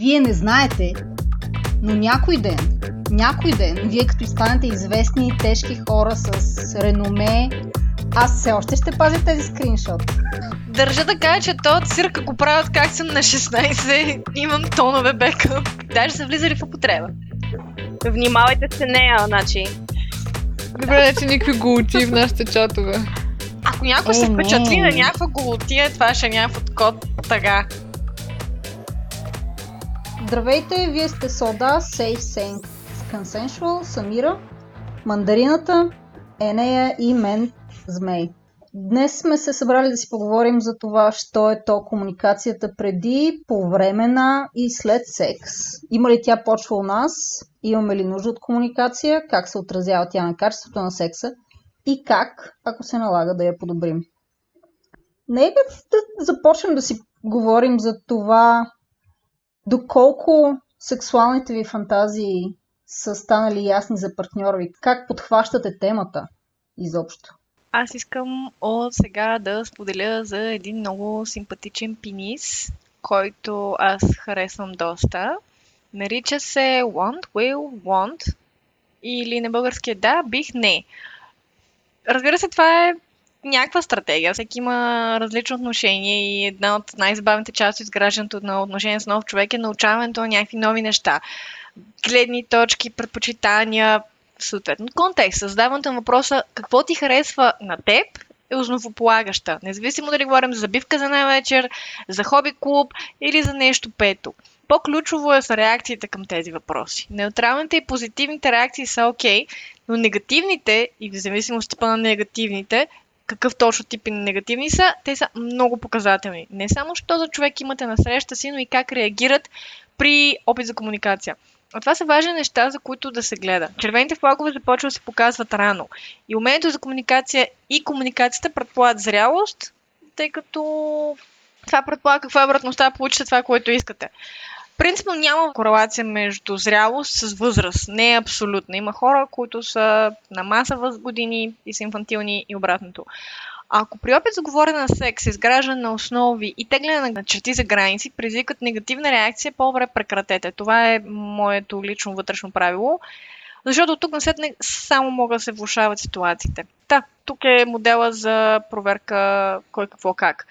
Вие не знаете, но някой ден, някой ден, вие като станете известни тежки хора с реноме, аз все още ще пазя тези скриншот. Държа да кажа, че този цирк, ако правят как съм на 16, имам тонове бека. Даже са влизали в употреба. Внимавайте се нея, значи. Добре, че никакви голоти в нашите чатове. Ако някой се впечатли на някаква голотия, това ще е някакво код тъга. Здравейте, вие сте Сода, Safe Saying Consensual, Самира, Мандарината, Енея и мен, Змей. Днес сме се събрали да си поговорим за това, що е то комуникацията преди, по време на и след секс. Има ли тя почва у нас? Имаме ли нужда от комуникация? Как се отразява тя на качеството на секса? И как, ако се налага да я подобрим? Нека да започнем да си говорим за това, доколко сексуалните ви фантазии са станали ясни за партньора ви? Как подхващате темата изобщо? Аз искам от сега да споделя за един много симпатичен пенис, който аз харесвам доста. Нарича се Want, Will, Want или на български е да, бих, не. Разбира се, това е някаква стратегия. Всеки има различно отношение и една от най-забавните части от изграждането на отношение с нов човек е научаването на някакви нови неща. Гледни точки, предпочитания, съответно контекст. Създаването на въпроса какво ти харесва на теб е основополагаща. Независимо дали говорим за забивка за една вечер, за хоби клуб или за нещо пето. По-ключово е са реакциите към тези въпроси. Неутралните и позитивните реакции са окей, но негативните, и в зависимост от на негативните, какъв точно тип и негативни са, те са много показателни. Не само, що за човек имате на среща си, но и как реагират при опит за комуникация. А това са важни неща, за които да се гледа. Червените флагове започват да се показват рано. И умението за комуникация и комуникацията предполагат зрялост, тъй като това предполага каква е вероятността да получите това, което искате. Принципно няма корелация между зрялост с възраст. Не е абсолютна. Има хора, които са на маса въз години и са инфантилни и обратното. Ако при опит за говорене на секс, изграждане на основи и тегляне на черти за граници предизвикат негативна реакция, по-добре прекратете. Това е моето лично вътрешно правило. Защото от тук насетне само могат да се влушават ситуациите. Та, тук е модела за проверка кой какво как.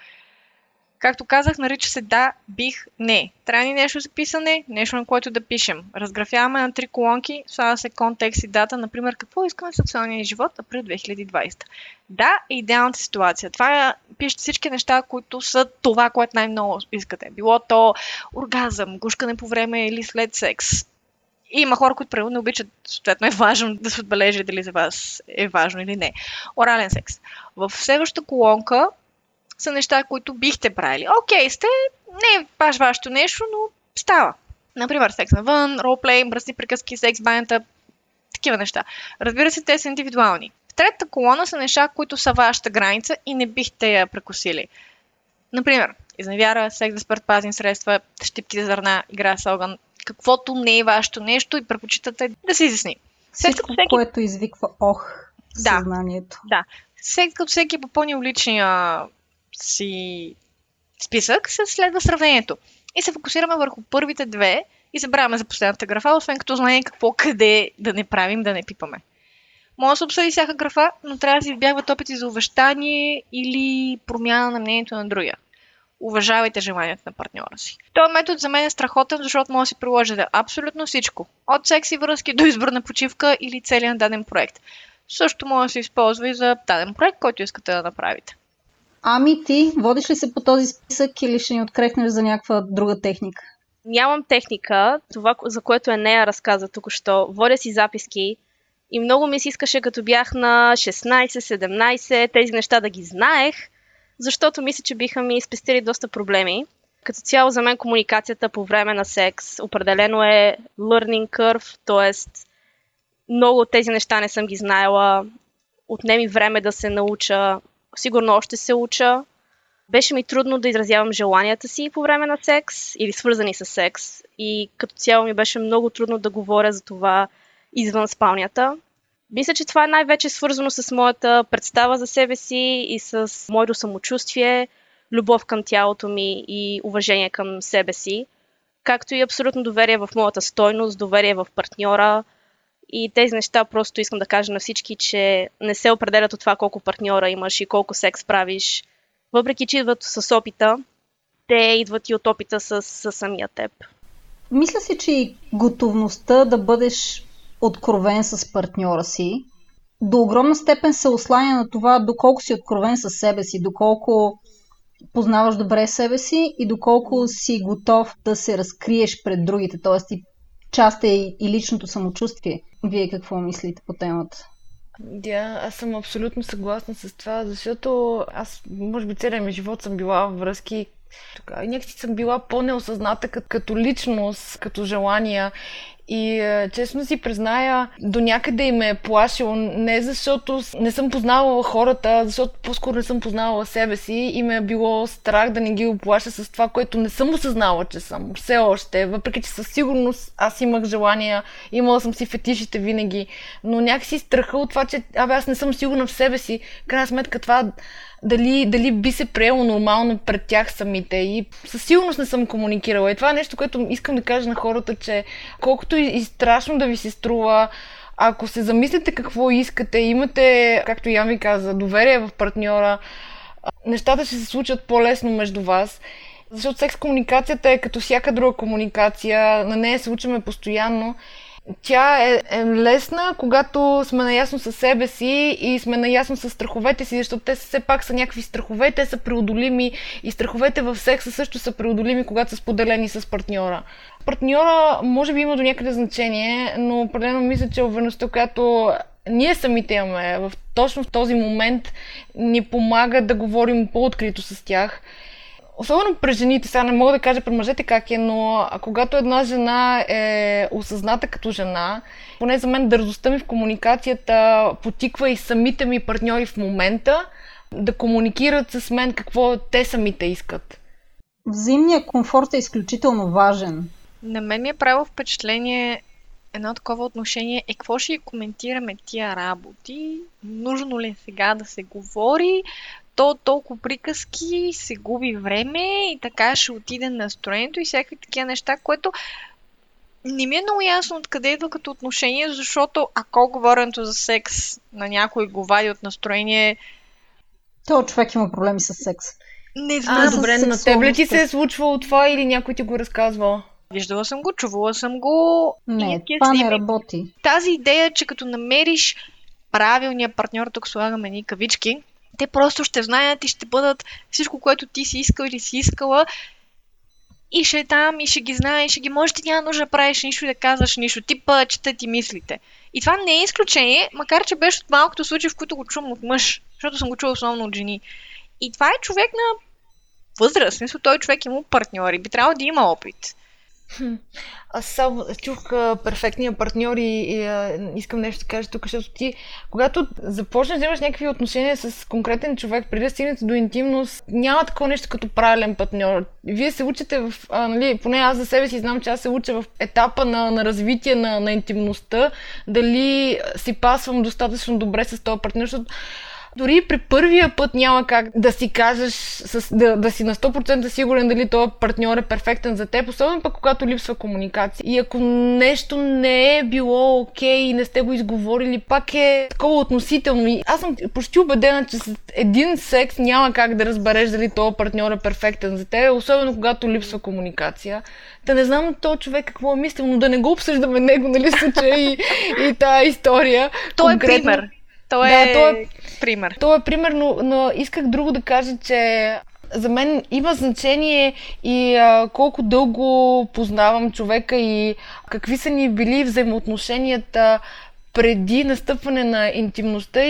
Както казах, нарича се да, бих, не. Трябва ни нещо за писане, нещо на което да пишем. Разграфяваме на три колонки, слага се контекст и дата, например, какво искаме в сексуалния живот април 2020. Да, е идеалната ситуация. Това е, пишете всички неща, които са това, което най-много искате. Било то оргазъм, гушкане по време или след секс. И има хора, които правилно обичат, съответно е важно да се отбележи дали за вас е важно или не. Орален секс. В следващата колонка са неща, които бихте правили. Окей, сте, не е баш вашето нещо, но става. Например, секс навън, ролплей, мръсни приказки, секс банята, такива неща. Разбира се, те са индивидуални. В третата колона са неща, които са вашата граница и не бихте я прекусили. Например, изневяра, секс без предпазни средства, щипки за зърна, игра с огън, каквото не е вашето нещо и предпочитате да се изясни. Всичко, всеки което извиква ох Да. съзнанието. след като всеки е попълнил личния си списък, се следва сравнението. И се фокусираме върху първите две и забравяме за последната графа, освен като знаем какво къде да не правим, да не пипаме. Може да се обсъди всяка графа, но трябва да се избягват опити за увещание или промяна на мнението на другия. Уважавайте желанията на партньора си. Този метод за мен е страхотен, защото може да си приложите абсолютно всичко. От секси връзки до избор на почивка или целият даден проект. Също може да се използва и за даден проект, който искате да направите. Ами ти, водиш ли се по този списък или ще ни открехнеш за някаква друга техника? Нямам техника, това, за което е нея разказа току-що. Водя си записки и много ми се искаше, като бях на 16-17, тези неща да ги знаех, защото мисля, че биха ми спестили доста проблеми. Като цяло за мен комуникацията по време на секс определено е learning curve, т.е. много от тези неща не съм ги знаела, отнеми време да се науча, сигурно още се уча. Беше ми трудно да изразявам желанията си по време на секс или свързани с секс и като цяло ми беше много трудно да говоря за това извън спалнята. Мисля, че това е най-вече свързано с моята представа за себе си и с моето самочувствие, любов към тялото ми и уважение към себе си. както и абсолютно доверие в моята стойност, доверие в партньора. И тези неща просто искам да кажа на всички, че не се определят от това колко партньора имаш и колко секс правиш. Въпреки, че идват с опита, те идват и от опита с, с самия теб. Мисля си, че и готовността да бъдеш откровен с партньора си до огромна степен се осланя на това доколко си откровен с себе си, доколко познаваш добре себе си и доколко си готов да се разкриеш пред другите, т.е. част е и личното самочувствие. Вие какво мислите по темата? Да, аз съм абсолютно съгласна с това, защото аз, може би, целият ми живот съм била в връзки, някакси съм била по-неосъзната като личност, като желания и е, честно си призная, до някъде им е плашило, не защото не съм познавала хората, защото по-скоро не съм познавала себе си и ме е било страх да не ги оплаша с това, което не съм осъзнала, че съм. Все още, въпреки че със сигурност аз имах желания, имала съм си фетишите винаги, но някакси страха от това, че абе аз не съм сигурна в себе си, крайна сметка това дали, дали би се приело нормално пред тях самите. И със сигурност не съм комуникирала. И това е нещо, което искам да кажа на хората, че колкото и, и страшно да ви се струва, ако се замислите какво искате, имате, както Ян ви каза, доверие в партньора, нещата ще се случат по-лесно между вас. Защото секс комуникацията е като всяка друга комуникация, на нея се учиме постоянно тя е, е лесна, когато сме наясно с себе си и сме наясно с страховете си, защото те все пак са някакви страхове, те са преодолими и страховете в секса също са преодолими, когато са споделени с партньора. Партньора може би има до някъде значение, но определено мисля, че увереността, която ние самите имаме в, точно в този момент, ни помага да говорим по-открито с тях особено при жените, сега не мога да кажа при мъжете как е, но когато една жена е осъзната като жена, поне за мен дързостта ми в комуникацията потиква и самите ми партньори в момента да комуникират с мен какво те самите искат. Взаимният комфорт е изключително важен. На мен ми е правило впечатление едно такова отношение е какво ще коментираме тия работи, нужно ли е сега да се говори, то толкова приказки, се губи време и така ще отиде настроението и всякакви такива неща, което не ми е много ясно откъде идва като отношение, защото ако говоренето за секс на някой го вади от настроение... То човек има проблеми с секс. Не знам. А, добре, на тебе ли ти се е случвало това или някой ти го разказва? Виждала съм го, чувала съм го. Не, това не работи. Тази идея, че като намериш правилния партньор, тук слагаме ни кавички, те просто ще знаят и ще бъдат всичко, което ти си искал или си искала и ще е там, и ще ги знаеш, ще ги можеш, ти няма нужда да правиш нищо и да казваш нищо. Типа, чета ти мислите. И това не е изключение, макар че беше от малкото случаи, в които го чувам от мъж, защото съм го чувал основно от жени. И това е човек на възраст, смисъл той човек има партньори, би трябвало да има опит. Аз само чух а, перфектния партньор и, и а, искам нещо да кажа тук, защото ти, когато започнеш да имаш някакви отношения с конкретен човек, преди да стигнете до интимност, няма такова нещо като правилен партньор. Вие се учите в, а, нали, поне аз за себе си знам, че аз се уча в етапа на, на развитие на, на интимността, дали си пасвам достатъчно добре с този партньор, защото дори при първия път няма как да си кажеш, с, да, да си на 100% сигурен дали този партньор е перфектен за теб, особено пък когато липсва комуникация. И ако нещо не е било окей okay, и не сте го изговорили, пак е такова относително. И аз съм почти убедена, че с един секс няма как да разбереш дали този партньор е перфектен за теб, особено когато липсва комуникация. Да не знам този човек какво е мислил, но да не го обсъждаме него, нали, случая и, и тази история. Той е пример. Той да, е... Той е пример. Това е пример, но, но исках друго да кажа, че за мен има значение и а, колко дълго познавам човека и какви са ни били взаимоотношенията преди настъпване на интимността.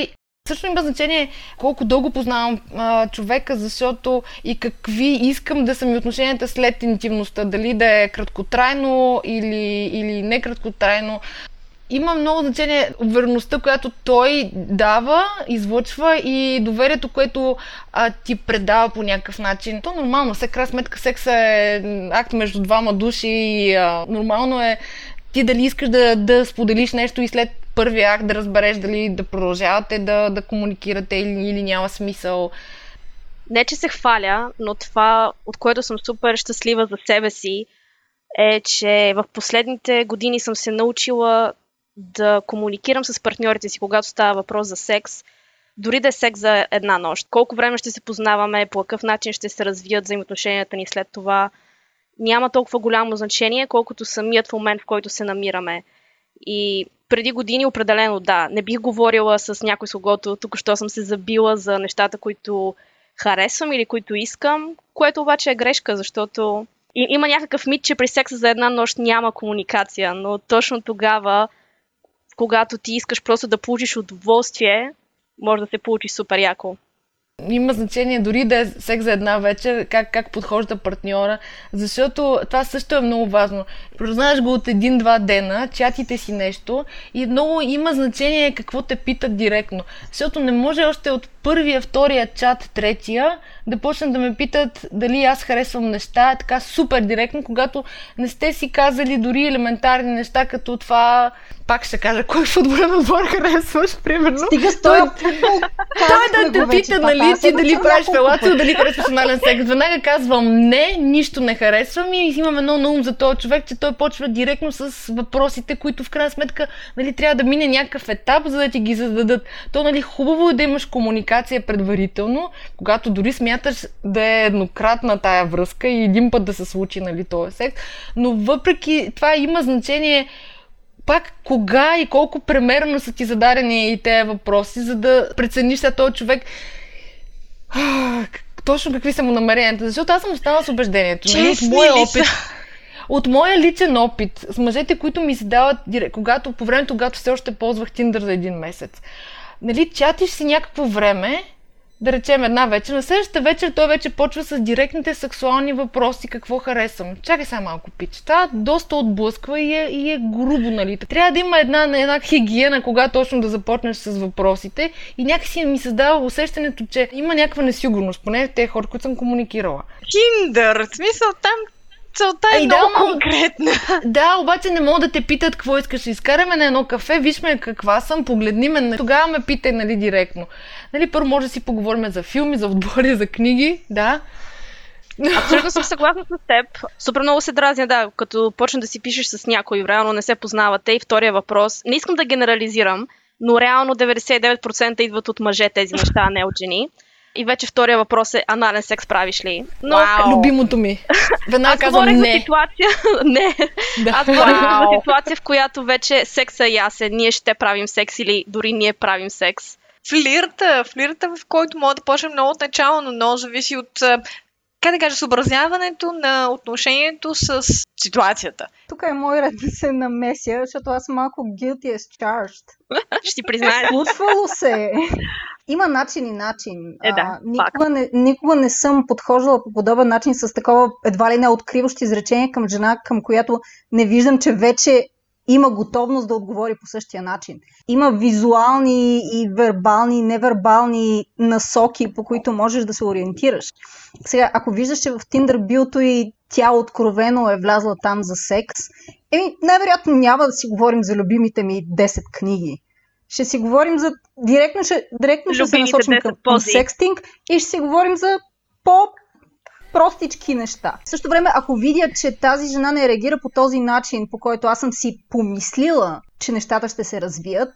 Също има значение колко дълго познавам а, човека, защото и какви искам да са ми отношенията след интимността. Дали да е краткотрайно или, или не краткотрайно има много значение увереността, която той дава, излъчва и доверието, което а, ти предава по някакъв начин. То нормално, все крайна сметка секса е акт между двама души и а, нормално е ти дали искаш да, да споделиш нещо и след първия акт да разбереш дали да продължавате да, да комуникирате или, или няма смисъл. Не, че се хваля, но това, от което съм супер щастлива за себе си, е, че в последните години съм се научила да комуникирам с партньорите си, когато става въпрос за секс, дори да е секс за една нощ. Колко време ще се познаваме, по какъв начин ще се развият взаимоотношенията ни след това, няма толкова голямо значение, колкото самият момент, в който се намираме. И преди години определено да, не бих говорила с някой с когото тук що съм се забила за нещата, които харесвам или които искам, което обаче е грешка, защото има някакъв мит, че при секса за една нощ няма комуникация, но точно тогава, когато ти искаш просто да получиш удоволствие, може да се получи супер яко има значение дори да е секс за една вечер, как, как подхожда партньора, защото това също е много важно. Прознаеш го от един-два дена, чатите си нещо и много има значение какво те питат директно. Защото не може още от първия, втория чат, третия, да почнат да ме питат дали аз харесвам неща, така супер директно, когато не сте си казали дори елементарни неща, като това, пак ще кажа, кой футболен отбор харесваш, примерно. Стига с този футбол. Той да те пита, нали, ти дали правиш фелация, дали харесваш анален секс. Веднага казвам не, нищо не харесвам и имам едно на ум за този човек, че той почва директно с въпросите, които в крайна сметка нали, трябва да мине някакъв етап, за да ти ги зададат. То нали, хубаво е да имаш комуникация предварително, когато дори смяташ да е еднократна тая връзка и един път да се случи нали, този секс. Но въпреки това има значение пак кога и колко премерено са ти зададени и тези въпроси, за да прецениш за този човек точно какви са му намеренията. Защото аз съм останала с убеждението. Нали, от моя опит. От моя личен опит с мъжете, които ми се дават, когато, по времето, когато все още ползвах Тиндър за един месец. Нали, чатиш си някакво време да речем една вечер. На следващата вечер той вече почва с директните сексуални въпроси, какво харесвам. Чакай сега малко, пич. Това доста отблъсква и е, и е грубо, нали? Трябва да има една, една хигиена, кога точно да започнеш с въпросите и някакси ми създава усещането, че има някаква несигурност, поне те хора, които съм комуникирала. Киндър, смисъл там Целта е Ай, много да, конкретна. Да, обаче не могат да те питат какво искаш. Изкараме на едно кафе, виж ме каква съм, погледни ме. Тогава ме питай, нали, директно. Нали, първо може да си поговорим за филми, за отбори, за книги, да. Абсолютно съм съгласна с теб. Супер много се дразня, да, като почна да си пишеш с някой, реално не се познавате. И втория въпрос, не искам да генерализирам, но реално 99% идват от мъже тези неща, а не от жени. И вече втория въпрос е, анален секс правиш ли? Но... Wow. Любимото ми. Веднага казвам не. За ситуация... не. Да. Аз говорих wow. за ситуация, в която вече секса е ясен. Ние ще правим секс или дори ние правим секс. Флирта, флирта, в който може да почне много от начало, но много зависи от как да кажа, съобразяването на отношението с ситуацията. Тук е мой ред да се намеся, защото аз малко guilty as charged. Ще ти призная. Случвало се. Има начин и начин. Е, да, а, никога, не, никога не съм подхождала по подобен начин с такова едва ли не откриващо изречение към жена, към която не виждам, че вече има готовност да отговори по същия начин. Има визуални и вербални и невербални насоки, по които можеш да се ориентираш. Сега, ако виждаш, че в Tinder билто и тя откровено е влязла там за секс, еми, най-вероятно няма да си говорим за любимите ми 10 книги. Ще си говорим за... Директно ще, директно ще се насочим към, към секстинг и ще си говорим за по простички неща. В същото време, ако видя, че тази жена не реагира по този начин, по който аз съм си помислила, че нещата ще се развият,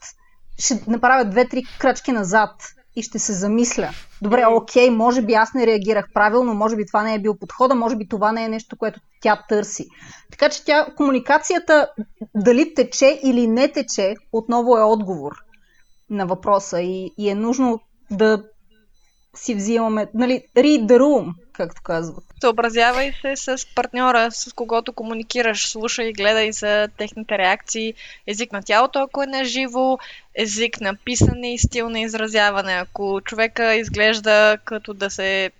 ще направя две-три крачки назад и ще се замисля. Добре, окей, може би аз не реагирах правилно, може би това не е бил подхода, може би това не е нещо, което тя търси. Така че тя, комуникацията дали тече или не тече, отново е отговор на въпроса и, и е нужно да си взимаме, нали, read the room, както казват. Съобразявай се с партньора, с когото комуникираш, слушай, гледай за техните реакции, език на тялото, ако е наживо, език на писане и стил на изразяване. Ако човека изглежда като да се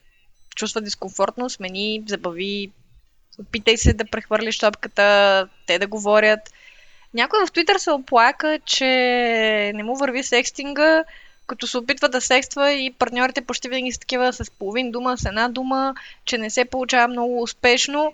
чувства дискомфортно, смени, забави, опитай се да прехвърлиш топката, те да говорят. Някой в Твитър се оплака, че не му върви секстинга, като се опитва да секства и партньорите почти винаги са такива с половин дума, с една дума, че не се получава много успешно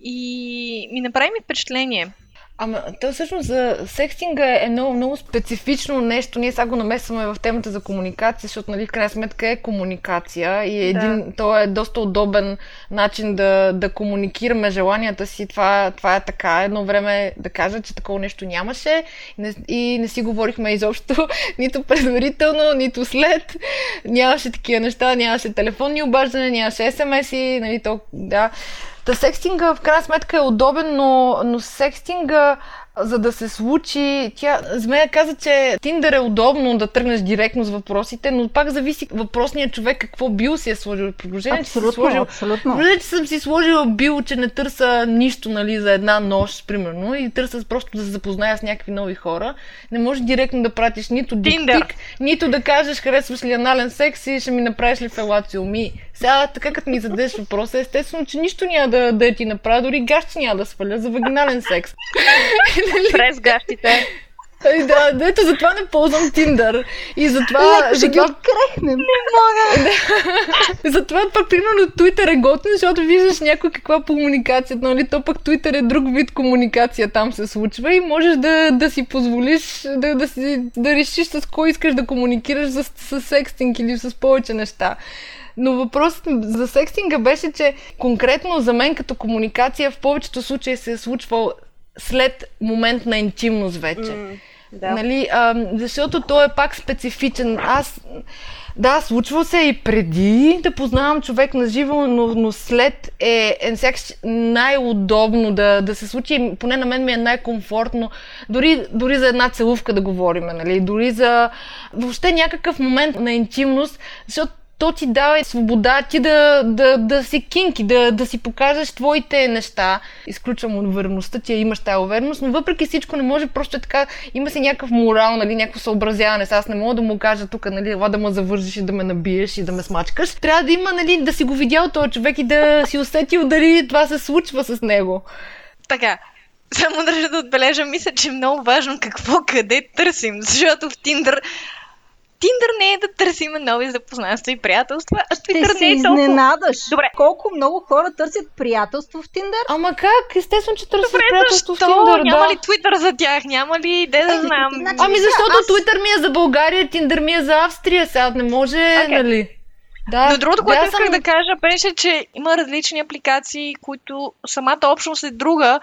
и ми направи ми впечатление. Ама, то всъщност за секстинга е много, много специфично нещо. Ние сега го намесваме в темата за комуникация, защото, нали, в крайна сметка е комуникация и е един, да. то е доста удобен начин да, да комуникираме желанията си. Това, това е така. Едно време да кажа, че такова нещо нямаше и не, и не си говорихме изобщо нито предварително, нито след. Нямаше такива неща, нямаше телефонни обаждания, нямаше смс-и, нали, то, да. Та секстинга в крайна сметка е удобен, но, но секстинга за да се случи, тя, Змея каза, че Тиндър е удобно да тръгнеш директно с въпросите, но пак зависи въпросният човек какво бил си е сложил. Абсолютно, че си сложил, абсолютно. че съм си сложила бил, че не търса нищо нали, за една нощ, примерно, и търса просто да се запозная с някакви нови хора. Не можеш директно да пратиш нито диктик, нито да кажеш харесваш ли анален секс и ще ми направиш ли фелацио. Ми, сега, така като ми зададеш въпроса, естествено, че нищо няма да, да ти направя, дори гащи няма да сваля за вагинален секс. През гащите. Ай, да, да, ето затова не ползвам Тиндър. И затова... Леко ще затова... ги открехнем. Не мога. затова пък, примерно, Twitter е готин, защото виждаш някой каква комуникация. Нали? То пък Twitter е друг вид комуникация, там се случва и можеш да, да си позволиш да, да, си, да решиш с кой искаш да комуникираш с, с секстинг или с повече неща. Но въпросът за секстинга беше, че конкретно за мен като комуникация в повечето случаи се е случвал след момент на интимност вече. Mm, да. Нали, а, защото той е пак специфичен. Аз, да, случва се и преди да познавам човек на живо, но, но след е, е сякаш най-удобно да, да се случи. Поне на мен ми е най-комфортно. Дори, дори за една целувка да говорим, нали? Дори за въобще някакъв момент на интимност, защото то ти дава свобода ти да, да, да си кинки, да, да си покажеш твоите неща. Изключвам увереността, ти имаш тази увереност, но въпреки всичко не може просто е така, има си някакъв морал, нали, някакво съобразяване. Аз не мога да му кажа тук, нали, ела да ме завържиш и да ме набиеш и да ме смачкаш. Трябва да има, нали, да си го видял този човек и да си усетил дали това се случва с него. Така, само държа да отбележа, мисля, че е много важно какво къде търсим, защото в Тиндър Тиндър не е да търсим нови запознанства и приятелства, а се не е толкова... изненадаш. Добре. Колко много хора търсят приятелство в Тиндър? Ама как? Естествено, че търсят Добре, приятелство в защо? Тиндър, Няма да. ли Twitter за тях? Няма ли де да Е, знам? значи- Ами защото Аз- Twitter ми е за България, Тиндър ми е за Австрия, сега не може, Окей. нали? Да, Но другото, да, което исках съм- да кажа, беше, че има различни апликации, които самата общност е друга.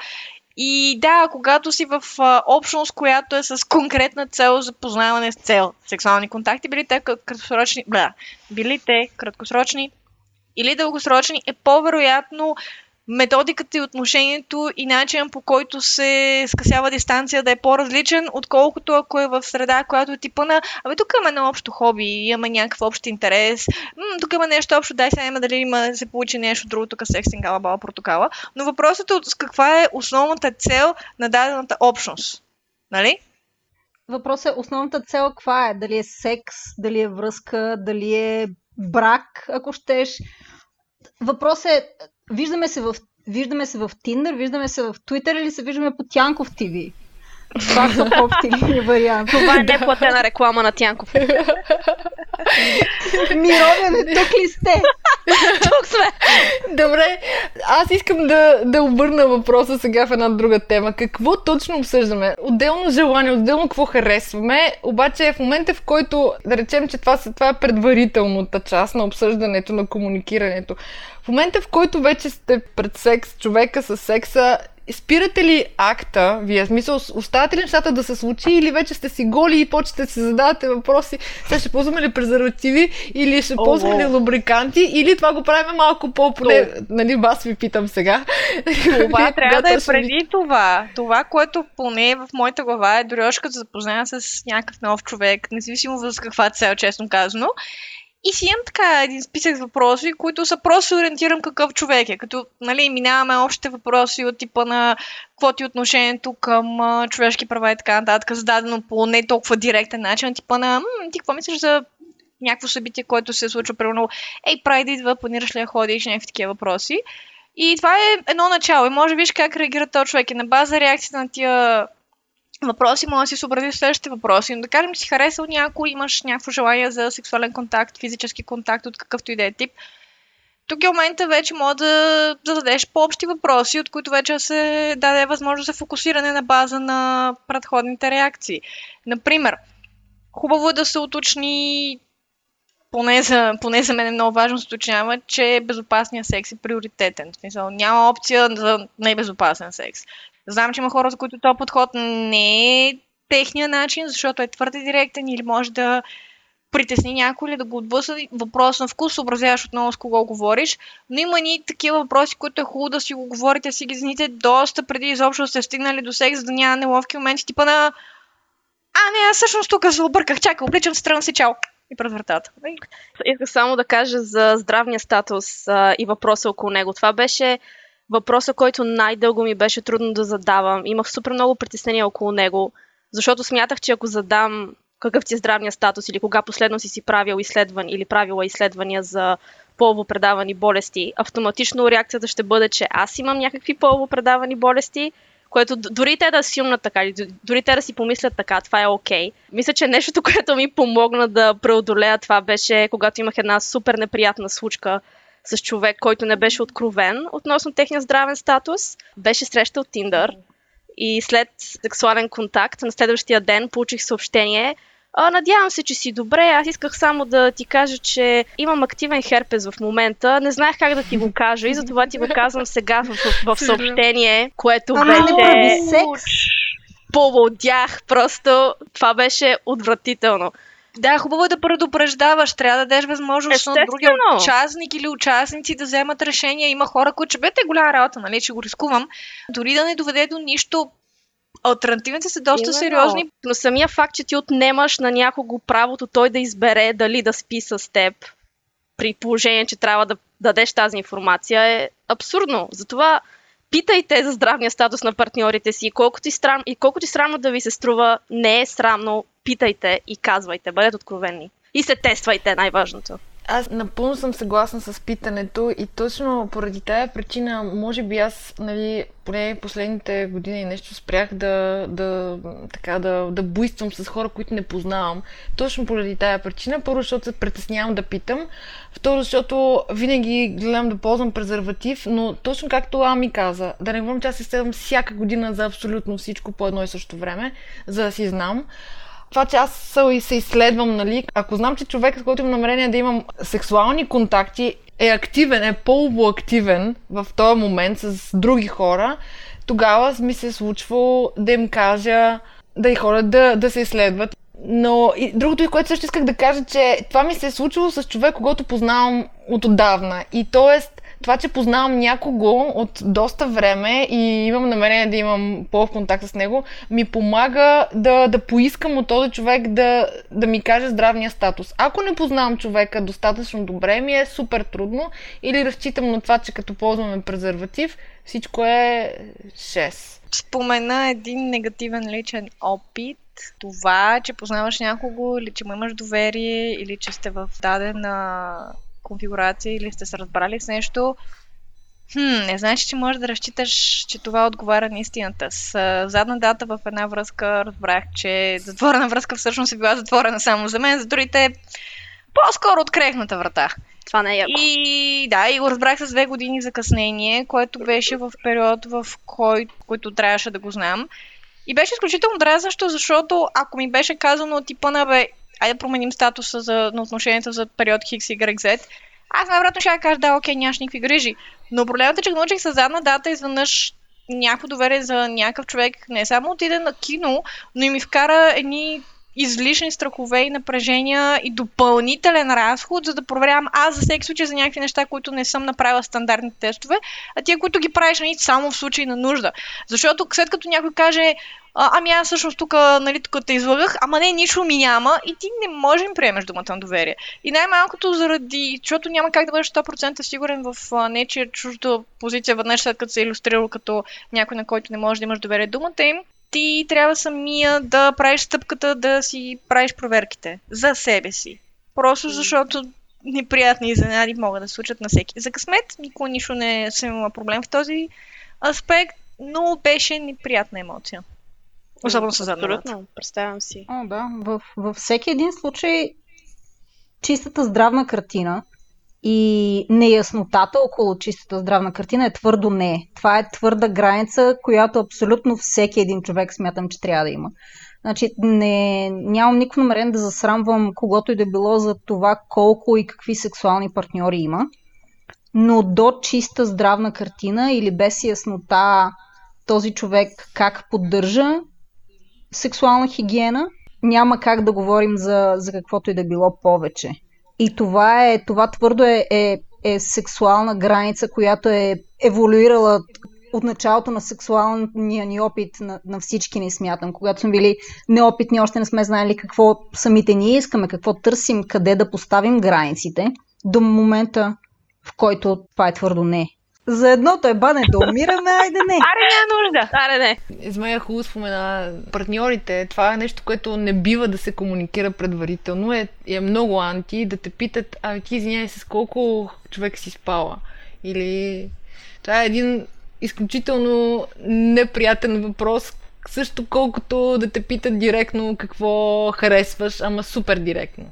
И да, когато си в а, общност, която е с конкретна цел за познаване с цел сексуални контакти, били те кра- краткосрочни, бля, били те краткосрочни или дългосрочни, е по-вероятно методиката и отношението и начинът по който се скъсява дистанция да е по-различен, отколкото ако е в среда, която е типа на Абе, тук имаме едно общо хоби, имаме някакъв общ интерес, м, тук има нещо общо, дай сега има дали има се получи нещо друго, тук сексинг, ала бала протокала. Но въпросът е от- каква е основната цел на дадената общност. Нали? Въпросът е основната цел каква е? Дали е секс, дали е връзка, дали е брак, ако щеш. Въпросът е, виждаме се в, виждаме се в Tinder, виждаме се в Twitter или се виждаме по Тянков TV? Това са по-оптимни варианти. Това е неплатена реклама на Тянков. Мировене, тук ли сте? Тук сме! Добре, аз искам да, да обърна въпроса сега в една друга тема. Какво точно обсъждаме? Отделно желание, отделно какво харесваме, обаче в момента в който, да речем, че това, това е предварителната част на обсъждането, на комуникирането. В момента в който вече сте пред секс, човека с секса, спирате ли акта, вие, смисъл, оставате ли нещата да се случи или вече сте си голи и почвате да си задавате въпроси, сега ще ползваме ли презервативи или ще ползваме ли лубриканти или това го правим малко по-поне, нали, вас ви питам сега. Това трябва да е преди това. Това, което поне в моята глава е дори още като запозная с някакъв нов човек, независимо за каква цел, честно казано. И си имам така един списък въпроси, които са просто ориентирам какъв човек е. Като нали, минаваме общите въпроси от типа на какво ти е отношението към а, човешки права и така нататък, зададено по не толкова директен начин, типа на м, ти какво мислиш за някакво събитие, което се случва, примерно, ей, прайд идва, планираш ли да ходиш, някакви такива въпроси. И това е едно начало. И може да виж как реагира този човек. И на база реакцията на тия въпроси, може да си съобрази с следващите въпроси. Но да кажем, си харесал някой, имаш някакво желание за сексуален контакт, физически контакт от какъвто и да е тип. тук е момента вече мога да зададеш по-общи въпроси, от които вече се даде възможност за фокусиране на база на предходните реакции. Например, хубаво е да се уточни поне за, поне за мен е много важно се уточнява, че безопасният секс е приоритетен. В смисъл, няма опция за небезопасен секс. Знам, че има хора, за които този подход не е техния начин, защото е твърде директен или може да притесни някой или да го отблъсва. Въпрос на вкус, съобразяваш отново с кого говориш. Но има ни такива въпроси, които е хубаво да си го говорите, си ги знаете доста преди изобщо сте стигнали до секс, за да няма неловки моменти, типа на а, не, аз всъщност тук се обърках. Чакай, обличам се, тръгвам си, чао. И през вратата. Исках само да кажа за здравния статус а, и въпроса около него. Това беше въпроса, който най-дълго ми беше трудно да задавам. Имах супер много притеснения около него, защото смятах, че ако задам какъв ти е здравния статус или кога последно си си правил изследван или правила изследвания за полово предавани болести, автоматично реакцията ще бъде, че аз имам някакви полово предавани болести, което дори те да си умнат така, дори те да си помислят така, това е окей. Okay. Мисля, че нещото, което ми помогна да преодолея това беше, когато имах една супер неприятна случка с човек, който не беше откровен относно техния здравен статус. Беше среща от Tinder и след сексуален контакт на следващия ден получих съобщение, а, надявам се, че си добре. Аз исках само да ти кажа, че имам активен херпес в момента. Не знаех как да ти го кажа и затова ти го казвам сега в, в, в съобщение, което Ама беше... не прави секс. Поводях. Просто това беше отвратително. Да, хубаво е да предупреждаваш. Трябва да дадеш възможност на другия участник или участници да вземат решения. Има хора, които ще бъдете голяма работа, нали, че го рискувам. Дори да не доведе до нищо, альтернативите са доста Именно. сериозни. Но самия факт, че ти отнемаш на някого правото той да избере дали да спи с теб, при положение, че трябва да дадеш тази информация, е абсурдно. Затова питайте за здравния статус на партньорите си. Колкото ти срам, и колкото ти срамно да ви се струва, не е срамно. Питайте и казвайте. Бъдете откровенни. И се тествайте, най-важното. Аз напълно съм съгласна с питането и точно поради тая причина, може би аз, нали, поне последните години и нещо спрях да, да, така, да, да буйствам с хора, които не познавам. Точно поради тая причина. Първо, защото се притеснявам да питам. Второ, защото винаги гледам да ползвам презерватив, но точно както Ами каза, да не говорим, че аз се следвам всяка година за абсолютно всичко по едно и също време, за да си знам това, че аз се изследвам, нали, ако знам, че човек, с който имам намерение да имам сексуални контакти, е активен, е полово активен в този момент с други хора, тогава ми се е случвало да им кажа да и хора да, да се изследват. Но и другото, и което също исках да кажа, че това ми се е случило с човек, когато познавам от отдавна. И т.е. това, че познавам някого от доста време и имам намерение да имам по контакт с него, ми помага да, да поискам от този човек да, да ми каже здравния статус. Ако не познавам човека достатъчно добре, ми е супер трудно или разчитам на това, че като ползваме презерватив, всичко е 6. Спомена един негативен личен опит. Това, че познаваш някого или че му имаш доверие или че сте в дадена конфигурация или сте се разбрали с нещо, Хм, не знаеш, че можеш да разчиташ, че това отговаря на истината. С задна дата в една връзка разбрах, че затворена връзка всъщност е била затворена само за мен, за другите по-скоро открехната врата. Това не е яко. И да, и го разбрах с две години закъснение, което беше в период, в който, който трябваше да го знам. И беше изключително дразнещо, защото ако ми беше казано типа на бе, айде да променим статуса за, на отношенията за период X, Y, Z, аз най-вероятно ще кажа, да, окей, нямаш никакви грижи. Но проблемът е, че научих с задна дата изведнъж някакво доверие за някакъв човек, не само отиде на кино, но и ми вкара едни излишни страхове и напрежения и допълнителен разход, за да проверявам аз за всеки случай за някакви неща, които не съм направила стандартните тестове, а тия, които ги правиш нали, само в случай на нужда. Защото след като някой каже, а, ами аз всъщност тук, нали, тук те излагах, ама не, нищо ми няма и ти не можеш да им приемеш думата на доверие. И най-малкото заради, защото няма как да бъдеш 100% сигурен в нечия чужда позиция веднъж след като се е иллюстрирал като някой, на който не можеш да имаш доверие думата им, ти трябва самия да правиш стъпката да си правиш проверките за себе си. Просто защото неприятни изненади могат да се случат на всеки. За късмет никога нищо не съм имала проблем в този аспект, но беше неприятна емоция. Особено с задна дата. Абсолютно, представям си. О, да. В, във всеки един случай чистата здравна картина и неяснотата около чистата здравна картина е твърдо не. Това е твърда граница, която абсолютно всеки един човек смятам, че трябва да има. Значи, не, нямам никакво намерение да засрамвам когото и да било за това колко и какви сексуални партньори има, но до чиста здравна картина или без яснота този човек как поддържа сексуална хигиена, няма как да говорим за, за каквото и да било повече. И това е, това твърдо е, е, е сексуална граница, която е еволюирала от началото на сексуалния ни опит на, на всички ни смятам. Когато сме били неопитни, още не сме знаели какво самите ние искаме, какво търсим, къде да поставим границите, до момента, в който това е твърдо не. За едното е бане да умираме, айде не. Аре, няма нужда. Аре, не. Измая хубаво спомена партньорите. Това е нещо, което не бива да се комуникира предварително. Е, е много анти да те питат, а ти извиняй с колко човек си спала. Или това е един изключително неприятен въпрос, също колкото да те питат директно какво харесваш, ама супер директно.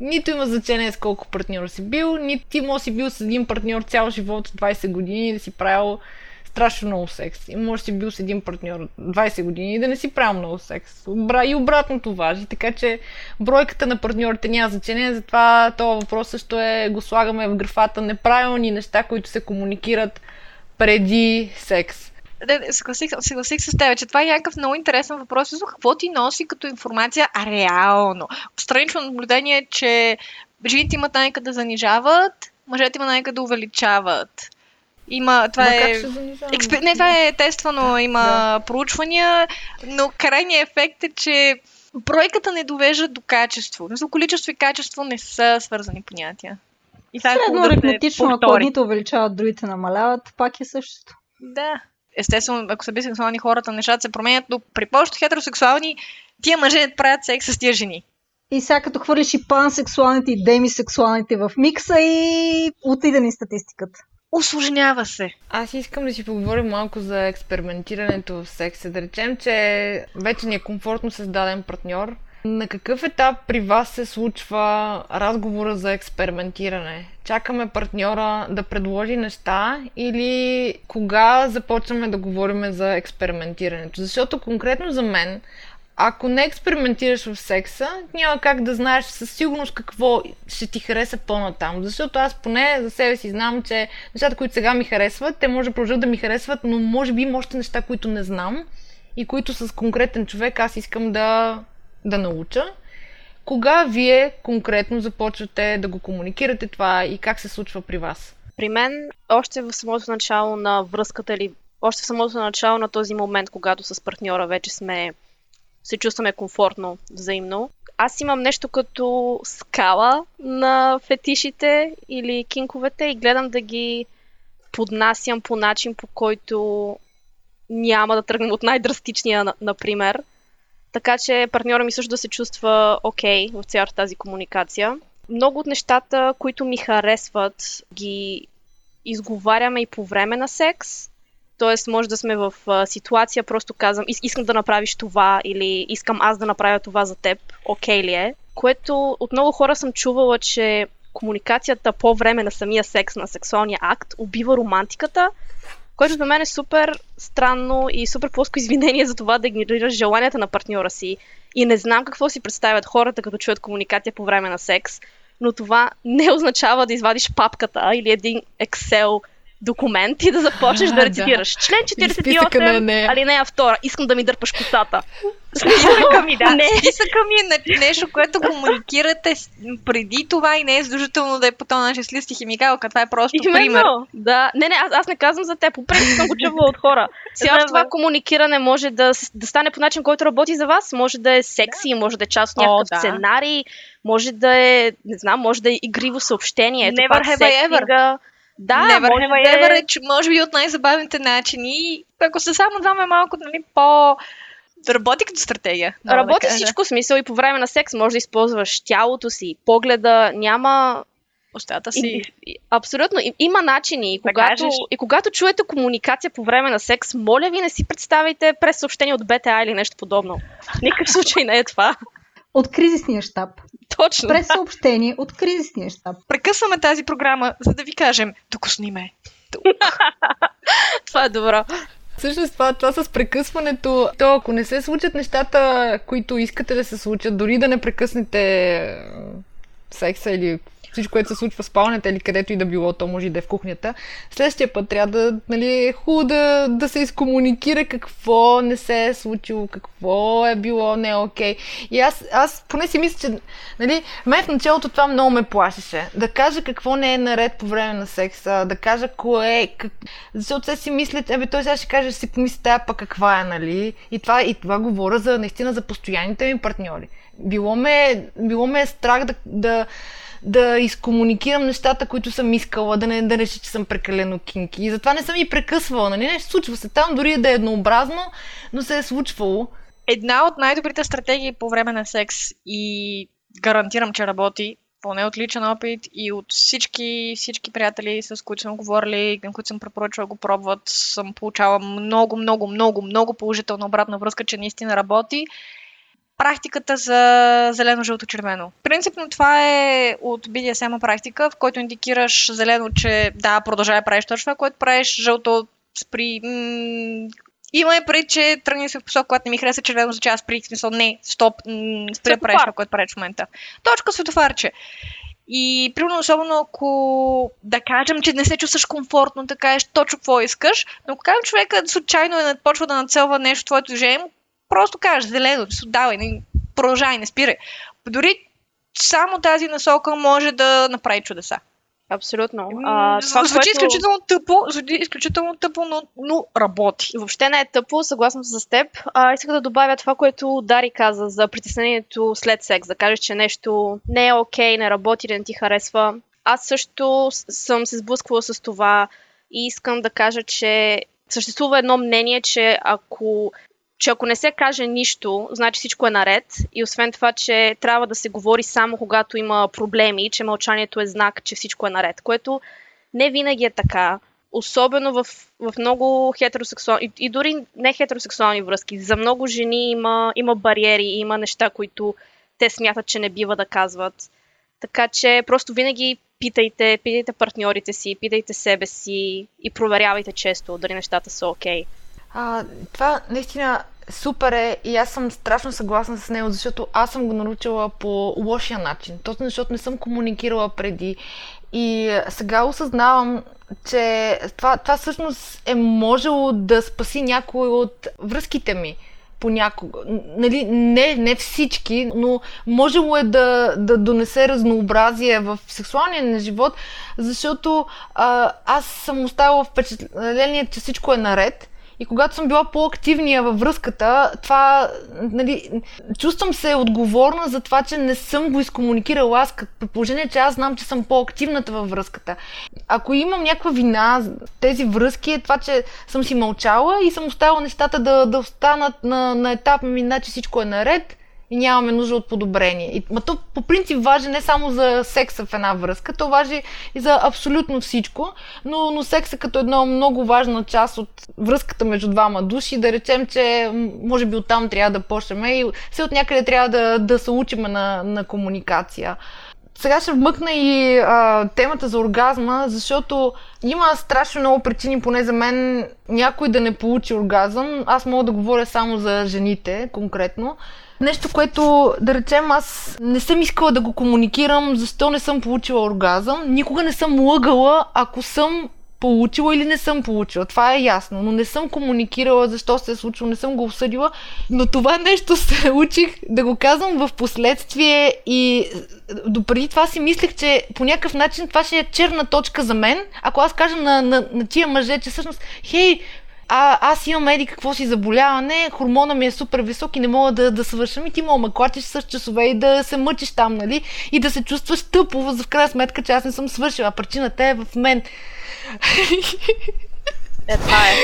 Нито има значение с колко партньор си бил, нито ти може си бил с един партньор цял живот 20 години и да си правил страшно много секс. И може си бил с един партньор 20 години и да не си правил много секс. И обратното важи. Така че бройката на партньорите няма значение, затова този въпрос също е, го слагаме в графата неправилни неща, които се комуникират преди секс. Да, съгласих, съгласих с теб, че това е някакъв много интересен въпрос. Какво ти носи като информация а реално? Странично наблюдение е, че жените имат най да занижават, мъжете имат най да увеличават. Има, това е... Експер... Не, това е тествано, има да. проучвания, но крайният ефект е, че бройката не довежда до качество. За количество и качество не са свързани понятия. И това е Средно аритметично, ако едните увеличават, другите намаляват, пак е същото. Да. Естествено, ако са бисексуални хората, нещата се променят, но при повечето хетеросексуални тия мъже правят секс с тия жени. И сега като хвърлиш и пансексуалните и демисексуалните в микса и отида ни статистиката. Усложнява се. Аз искам да си поговорим малко за експериментирането в секса. Да речем, че вече ни е комфортно създаден партньор, на какъв етап при вас се случва разговора за експериментиране? Чакаме партньора да предложи неща или кога започваме да говорим за експериментирането? Защото конкретно за мен, ако не експериментираш в секса, няма как да знаеш със сигурност какво ще ти хареса по-натам. Защото аз поне за себе си знам, че нещата, които сега ми харесват, те може да продължат да ми харесват, но може би има още неща, които не знам и които с конкретен човек аз искам да да науча. Кога вие конкретно започвате да го комуникирате това и как се случва при вас? При мен, още в самото начало на връзката или още в самото начало на този момент, когато с партньора вече сме се чувстваме комфортно взаимно. Аз имам нещо като скала на фетишите или кинковете и гледам да ги поднасям по начин, по който няма да тръгнем от най-драстичния, например. Така че партньора ми също да се чувства окей okay в цялата тази комуникация. Много от нещата, които ми харесват, ги изговаряме и по време на секс. Тоест, може да сме в а, ситуация, просто казвам, искам да направиш това или искам аз да направя това за теб, окей okay ли е? Което от много хора съм чувала, че комуникацията по време на самия секс, на сексуалния акт, убива романтиката което за мен е супер странно и супер плоско извинение за това да игнорираш желанията на партньора си. И не знам какво си представят хората, като чуят комуникация по време на секс, но това не означава да извадиш папката или един Excel документ и да започнеш а, да рецитираш. Да. Член 48, алинея 2. Искам да ми дърпаш косата. Списъка ми, да. Не. Списъка ми е нещо, което комуникирате преди това и не е задължително да е по този начин с листи химикалка. Това е просто Именно. пример. Да. Не, не, аз, аз не казвам за теб. По принцип съм го чувала от хора. Сега това комуникиране може да, да стане по начин, който работи за вас. Може да е секси, може да е част от някакъв да. сценарий, може да е, не знам, може да е игриво съобщение. Never have I ever. Да, Never може, have I ever, може би от най-забавните начини. Ако се само двама малко нали, по Работи като стратегия. Работи да всичко смисъл и по време на секс може да използваш тялото си, погледа, няма устата си. И, абсолютно. И, има начини. И когато, и когато чуете комуникация по време на секс, моля ви не си представите през съобщение от БТА или нещо подобно. В никакъв случай не е това. От кризисния щаб. Точно. През съобщение от кризисния щаб. Прекъсваме тази програма, за да ви кажем, докосни ме. Това е добро. Всъщност това, това с прекъсването, то ако не се случат нещата, които искате да се случат, дори да не прекъснете секса или всичко, което се случва в спалнята или където и да било, то може и да е в кухнята. Следващия път трябва да, нали, е хубаво да, да се изкомуникира какво не се е случило, какво е било не окей. И аз, аз поне си мисля, че нали, мен в началото това много ме плашеше. Да кажа какво не е наред по време на секса, да кажа кое, как... защото се си мислят, ебе той сега ще каже, си помисли тая пък каква е, нали? И това, и това говоря за наистина за постоянните ми партньори. Било ме, било ме е страх да, да, да изкомуникирам нещата, които съм искала, да не да реша, че съм прекалено кинки. И затова не съм и прекъсвала. Нали? Нещо случва се там, дори да е еднообразно, но се е случвало. Една от най-добрите стратегии по време на секс и гарантирам, че работи, поне от личен опит и от всички, всички приятели, с които съм говорили, на които съм препоръчала го пробват, съм получала много, много, много, много положителна обратна връзка, че наистина работи практиката за зелено-жълто-червено. Принципно това е от BDSM практика, в който индикираш зелено, че да, продължавай правиш точно това, което правиш, жълто спри... М- има и преди, че тръгни се в посока, когато не ми хареса червено, означава спри, в смисъл не, стоп, м- спри да правиш това, което правиш в момента. Точка светофарче. И примерно, особено ако да кажем, че не се чувстваш комфортно, да кажеш точно какво искаш, но ако кажем човека случайно е почва да нацелва нещо в твоето движение, просто кажеш зелено, давай, не, продължай, не спирай. Дори само тази насока може да направи чудеса. Абсолютно. А, това, звучи което... изключително тъпо, звучи изключително тъпо, но, но работи. Въобще не е тъпо, съгласна с теб. А, исках да добавя това, което Дари каза за притеснението след секс. Да кажеш, че нещо не е окей, okay, не работи, не ти харесва. Аз също съм се сблъсквала с това и искам да кажа, че съществува едно мнение, че ако че ако не се каже нищо, значи всичко е наред. И освен това, че трябва да се говори само когато има проблеми, че мълчанието е знак, че всичко е наред. Което не винаги е така. Особено в, в много хетеросексуални и, и дори не хетеросексуални връзки. За много жени има, има бариери, има неща, които те смятат, че не бива да казват. Така че просто винаги питайте, питайте партньорите си, питайте себе си и проверявайте често дали нещата са окей. Okay. А, това наистина супер е и аз съм страшно съгласна с него, защото аз съм го научила по лошия начин. Точно защото не съм комуникирала преди. И сега осъзнавам, че това, това всъщност е можело да спаси някой от връзките ми понякога. Нали, не, не всички, но можело е да, да донесе разнообразие в сексуалния ни живот, защото а, аз съм оставила впечатление, че всичко е наред и когато съм била по-активния във връзката, това, нали, чувствам се отговорна за това, че не съм го изкомуникирала аз, като предположение, че аз знам, че съм по-активната във връзката. Ако имам някаква вина тези връзки, е това, че съм си мълчала и съм оставила нещата да, да останат на, на етап ми, значи всичко е наред и нямаме нужда от подобрение. И, ма то по принцип важи не само за секса в една връзка, то важи и за абсолютно всичко, но, но секса като една много важна част от връзката между двама души, да речем, че може би оттам трябва да почнем и все от някъде трябва да, да се учиме на, на комуникация. Сега ще вмъкна и а, темата за оргазма, защото има страшно много причини, поне за мен, някой да не получи оргазъм. Аз мога да говоря само за жените конкретно. Нещо, което, да речем, аз не съм искала да го комуникирам, защо не съм получила оргазъм. Никога не съм лъгала, ако съм получила или не съм получила. Това е ясно, но не съм комуникирала защо се е случило, не съм го осъдила, но това нещо се учих да го казвам в последствие и допреди това си мислех, че по някакъв начин това ще е черна точка за мен, ако аз кажа на, на, на тия мъже, че всъщност, хей, а, аз имам еди какво си заболяване, хормона ми е супер висок и не мога да, да свършам и ти мога ме клатиш с часове и да се мъчиш там, нали? И да се чувстваш тъпо, за в крайна сметка, че аз не съм свършила. Причината е в мен. Е, това е.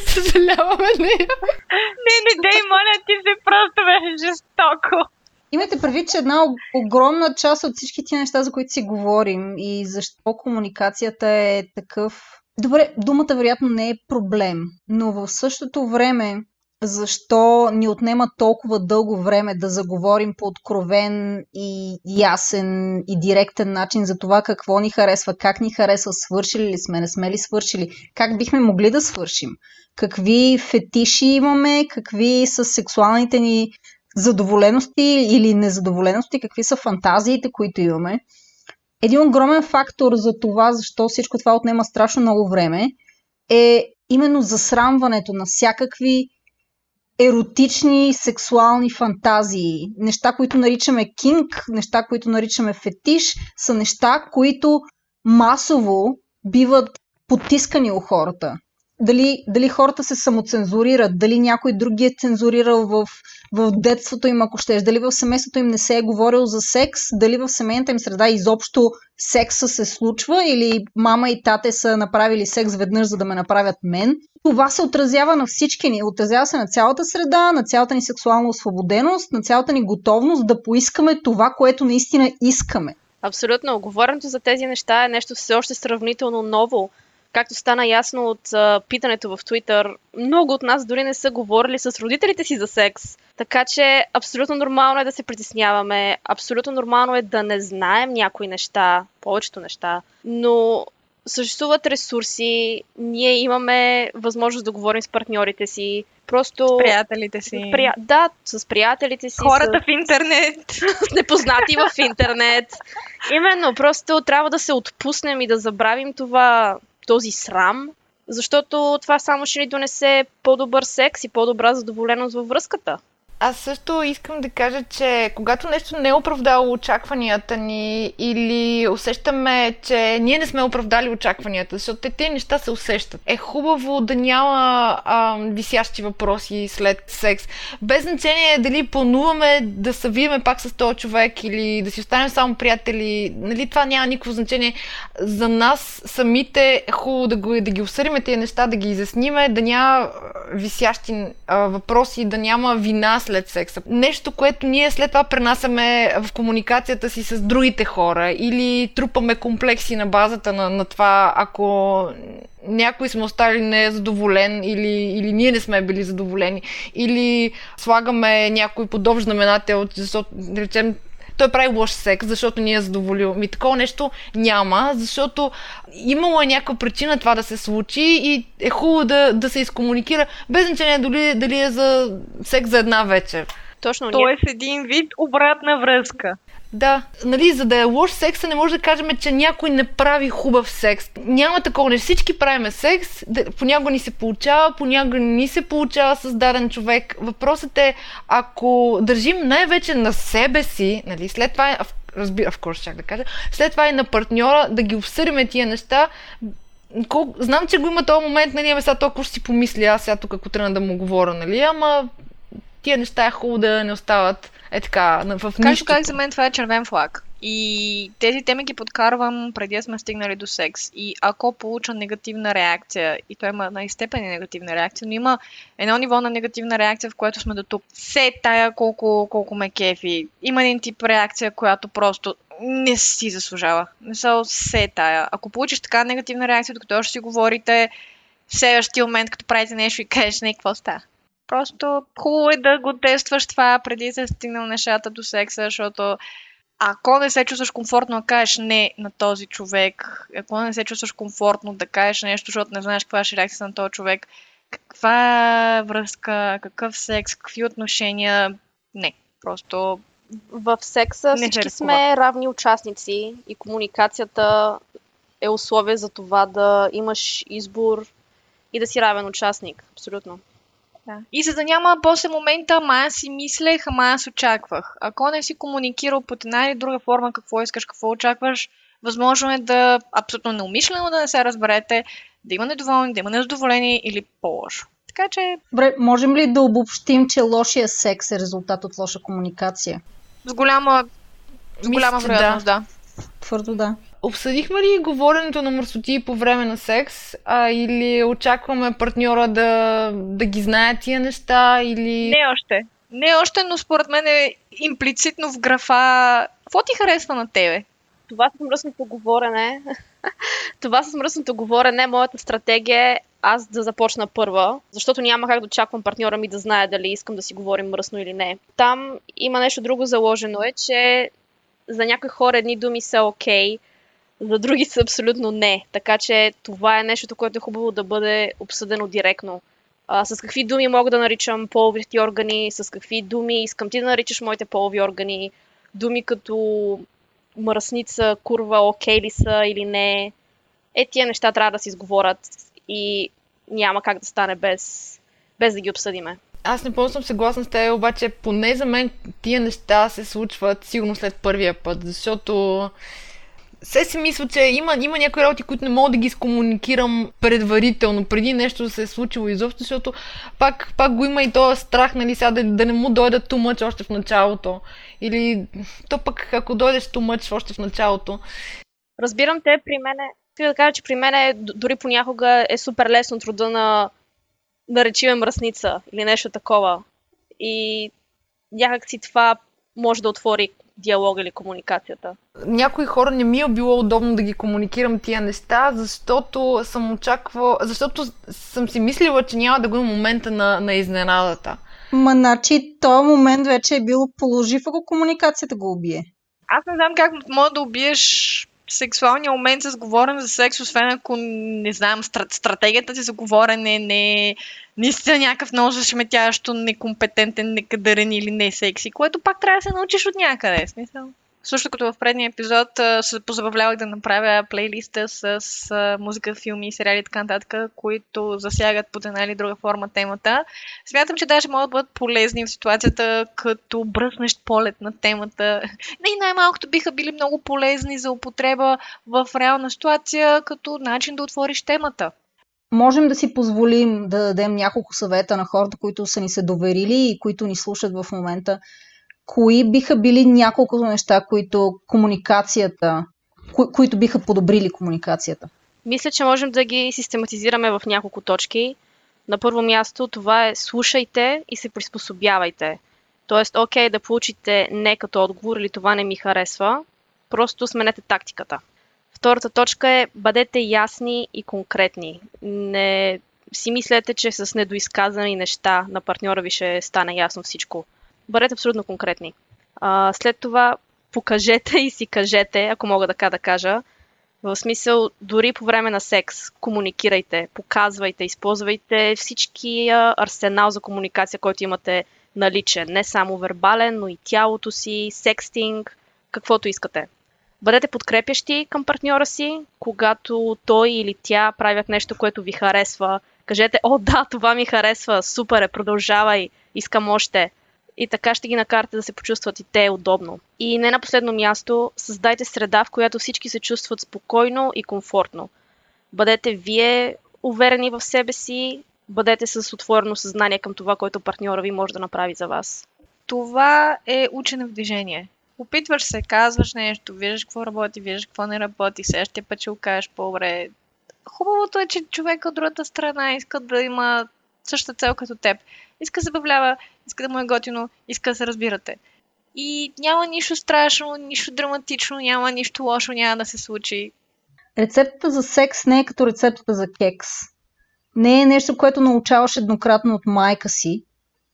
Съжаляваме нея. Не, не, дей, моля ти се, просто беше жестоко. Имайте предвид, че една огромна част от всички тия неща, за които си говорим и защо комуникацията е такъв Добре, думата вероятно не е проблем, но в същото време защо ни отнема толкова дълго време да заговорим по откровен и ясен и директен начин за това какво ни харесва, как ни харесва, свършили ли сме, не сме ли свършили, как бихме могли да свършим, какви фетиши имаме, какви са сексуалните ни задоволености или незадоволености, какви са фантазиите, които имаме. Един огромен фактор за това, защо всичко това отнема страшно много време, е именно засрамването на всякакви еротични сексуални фантазии. Неща, които наричаме кинг, неща, които наричаме фетиш, са неща, които масово биват потискани у хората дали, дали хората се самоцензурират, дали някой друг ги е цензурирал в, в детството им, ако щеш, дали в семейството им не се е говорил за секс, дали в семейната им среда изобщо секса се случва или мама и тате са направили секс веднъж, за да ме направят мен. Това се отразява на всички ни. Отразява се на цялата среда, на цялата ни сексуална освободеност, на цялата ни готовност да поискаме това, което наистина искаме. Абсолютно. Говоренето за тези неща е нещо все още сравнително ново както стана ясно от а, питането в Twitter, много от нас дори не са говорили с родителите си за секс. Така че абсолютно нормално е да се притесняваме, абсолютно нормално е да не знаем някои неща, повечето неща, но съществуват ресурси, ние имаме възможност да говорим с партньорите си, просто... С приятелите си. С прия... Да, с приятелите си. Хората с... в интернет. с непознати в интернет. Именно, просто трябва да се отпуснем и да забравим това този срам, защото това само ще ни донесе по-добър секс и по-добра задоволеност във връзката. Аз също искам да кажа, че когато нещо не е оправдало очакванията ни или усещаме, че ние не сме оправдали очакванията, защото те, тези неща се усещат. Е хубаво да няма а, висящи въпроси след секс. Без значение дали плануваме да се виеме пак с този човек или да си останем само приятели. Нали, това няма никакво значение. За нас самите е хубаво да, го, да ги осъдиме тези неща, да ги изясниме, да няма висящи а, въпроси, да няма вина след секса. Нещо, което ние след това пренасяме в комуникацията си с другите хора или трупаме комплекси на базата на, на това, ако някой сме остали незадоволен или, или ние не сме били задоволени или слагаме някой подобен знаменател, защото, да речем, той прави лош секс, защото ни е задоволил. Ми такова нещо няма, защото имало е някаква причина това да се случи и е хубаво да, да се изкомуникира, без значение дали, дали е за секс за една вечер. Точно. Тоест един вид обратна връзка. Да, нали, за да е лош секса, не може да кажем, че някой не прави хубав секс. Няма такова, не всички правиме секс, понякога ни се получава, понякога ни се получава с даден човек. Въпросът е, ако държим най-вече на себе си, нали, след това, разбира, в курс, чак да кажа, след това и на партньора, да ги обсъдиме тия неща, Кол... Знам, че го има този момент, нали, ами сега толкова ще си помисля, аз сега тук, ако трябва да му говоря, нали, ама тия неща е хубаво да не остават е така, в нищо. как за мен това е червен флаг. И тези теми ги подкарвам преди да сме стигнали до секс. И ако получа негативна реакция, и то има на степени негативна реакция, но има едно ниво на негативна реакция, в което сме до тук. Се тая колко, колко ме кефи. Има един тип реакция, която просто не си заслужава. Не са се тая. Ако получиш така негативна реакция, докато ще си говорите, следващия момент, като правите нещо и кажеш, не, какво става? Просто хубаво е да го тестваш това преди да стигнал нещата до секса, защото ако не се чувстваш комфортно да кажеш не на този човек, ако не се чувстваш комфортно да кажеш нещо, защото не знаеш каква ще е реакция на този човек, каква връзка, какъв секс, какви отношения, не. Просто в секса всички сме равни участници и комуникацията е условие за това да имаш избор и да си равен участник. Абсолютно. Да. И за да няма после момента, ама аз си мислех, ама аз очаквах. Ако не си комуникирал по една или друга форма какво искаш, какво очакваш, възможно е да абсолютно неумишлено да не се разберете, да има недоволни, да има незадоволени или по-лошо. Така че... Добре, можем ли да обобщим, че лошия секс е резултат от лоша комуникация? С голяма, с голяма вероятност, да. да. Твърдо да. Обсъдихме ли говоренето на мърсоти по време на секс? А, или очакваме партньора да, да ги знае тия неща? Или... Не още. Не още, но според мен е имплицитно в графа какво ти харесва на тебе? това с мръсното говорене, това с мръсното говорене, моята стратегия е аз да започна първа, защото няма как да очаквам партньора ми да знае дали искам да си говорим мръсно или не. Там има нещо друго заложено е, че за някои хора едни думи са окей, okay, за други са абсолютно не. Така че това е нещо, което е хубаво да бъде обсъдено директно. А, с какви думи мога да наричам половите органи, с какви думи искам ти да наричаш моите полови органи, думи като мръсница, курва, окей ли са или не. Е, тия неща трябва да се изговорят и няма как да стане без, без да ги обсъдиме. Аз не пълно съм съгласна с теб, обаче поне за мен тия неща се случват сигурно след първия път, защото се си мисля, че има, има някои работи, които не мога да ги скомуникирам предварително, преди нещо да се е случило изобщо, защото пак, пак го има и този страх, нали, сега да, да не му дойде тумъч още в началото. Или то пък ако дойдеш тумъч още в началото. Разбирам те, при мен е, да кажа, че при мен е, дори понякога е супер лесно труда на да речиме мръсница или нещо такова. И някак си това може да отвори диалога или комуникацията. Някои хора не ми е било удобно да ги комуникирам тия неща, защото съм очаквала, защото съм си мислила, че няма да го има момента на, на изненадата. Ма, значи, този момент вече е бил положив, ако комуникацията го убие. Аз не знам как може да убиеш сексуалния момент с говорене за секс, освен ако, не знам, стратегията ти за говорене не, не сте някакъв много зашеметящо, некомпетентен, некадърен или не секси, което пак трябва да се научиш от някъде. Смисъл. Също като в предния епизод се позабавлявах да направя плейлиста с музика, филми, сериали и така нататък, които засягат под една или друга форма темата. Смятам, че даже могат да бъдат полезни в ситуацията, като бръснещ полет на темата. И най-малкото биха били много полезни за употреба в реална ситуация, като начин да отвориш темата можем да си позволим да дадем няколко съвета на хората, които са ни се доверили и които ни слушат в момента, кои биха били няколко неща, които комуникацията, кои, които биха подобрили комуникацията? Мисля, че можем да ги систематизираме в няколко точки. На първо място това е слушайте и се приспособявайте. Тоест, окей, да получите не като отговор или това не ми харесва, просто сменете тактиката. Втората точка е бъдете ясни и конкретни. Не си мислете, че с недоизказани неща на партньора ви ще стане ясно всичко бъдете абсолютно конкретни. А, след това покажете и си кажете, ако мога така да кажа, в смисъл, дори по време на секс, комуникирайте, показвайте, използвайте всички арсенал за комуникация, който имате наличен. Не само вербален, но и тялото си, секстинг, каквото искате. Бъдете подкрепящи към партньора си, когато той или тя правят нещо, което ви харесва. Кажете, о да, това ми харесва, супер е, продължавай, искам още и така ще ги накарате да се почувстват и те удобно. И не на последно място, създайте среда, в която всички се чувстват спокойно и комфортно. Бъдете вие уверени в себе си, бъдете с отворено съзнание към това, което партньора ви може да направи за вас. Това е учене в движение. Опитваш се, казваш нещо, виждаш какво работи, виждаш какво не работи, следващия път ще кажеш по-добре. Хубавото е, че човек от другата страна иска да има същата цел като теб. Иска да забавлява, иска да му е готино, иска да се разбирате. И няма нищо страшно, нищо драматично, няма нищо лошо, няма да се случи. Рецептата за секс не е като рецептата за кекс. Не е нещо, което научаваш еднократно от майка си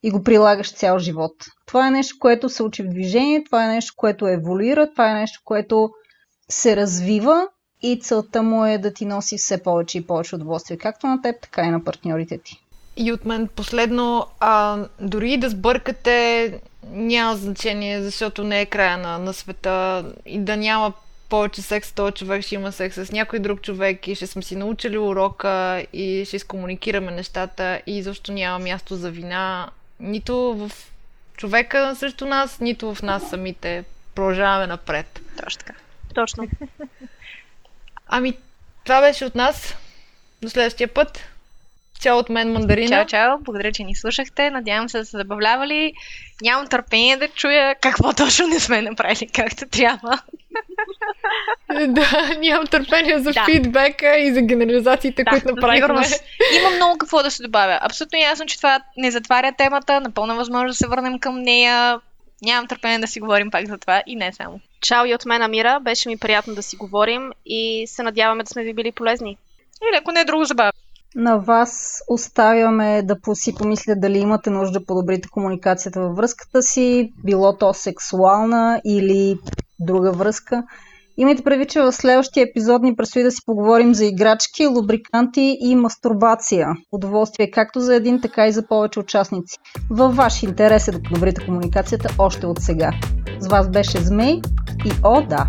и го прилагаш цял живот. Това е нещо, което се учи в движение, това е нещо, което еволюира, това е нещо, което се развива и целта му е да ти носи все повече и повече удоволствие, както на теб, така и на партньорите ти. И от мен последно, а, дори да сбъркате, няма значение, защото не е края на, на света и да няма повече секс с този човек, ще има секс с някой друг човек и ще сме си научили урока и ще изкомуникираме нещата и защо няма място за вина нито в човека срещу нас, нито в нас самите. Продължаваме напред. Точно така. Точно. Ами, това беше от нас. До следващия път. Чао от мен, Мандарина. Чао, чао. Благодаря, че ни слушахте. Надявам се да се забавлявали. Нямам търпение да чуя какво точно не сме направили както трябва. да, нямам търпение за да. фидбека и за генерализациите, да, които направихме. Има много какво да се добавя. Абсолютно ясно, че това не затваря темата. Напълно възможно да се върнем към нея. Нямам търпение да си говорим пак за това и не само. Чао и от мен, Амира. Беше ми приятно да си говорим и се надяваме да сме ви били полезни. Или ако не е друго забавно. На вас оставяме да си помислят дали имате нужда да подобрите комуникацията във връзката си, било то сексуална или друга връзка. Имайте предвид, че в следващия епизод ни предстои да си поговорим за играчки, лубриканти и мастурбация. Удоволствие както за един, така и за повече участници. Във ваш интерес е да подобрите комуникацията още от сега. С вас беше Змей и о да!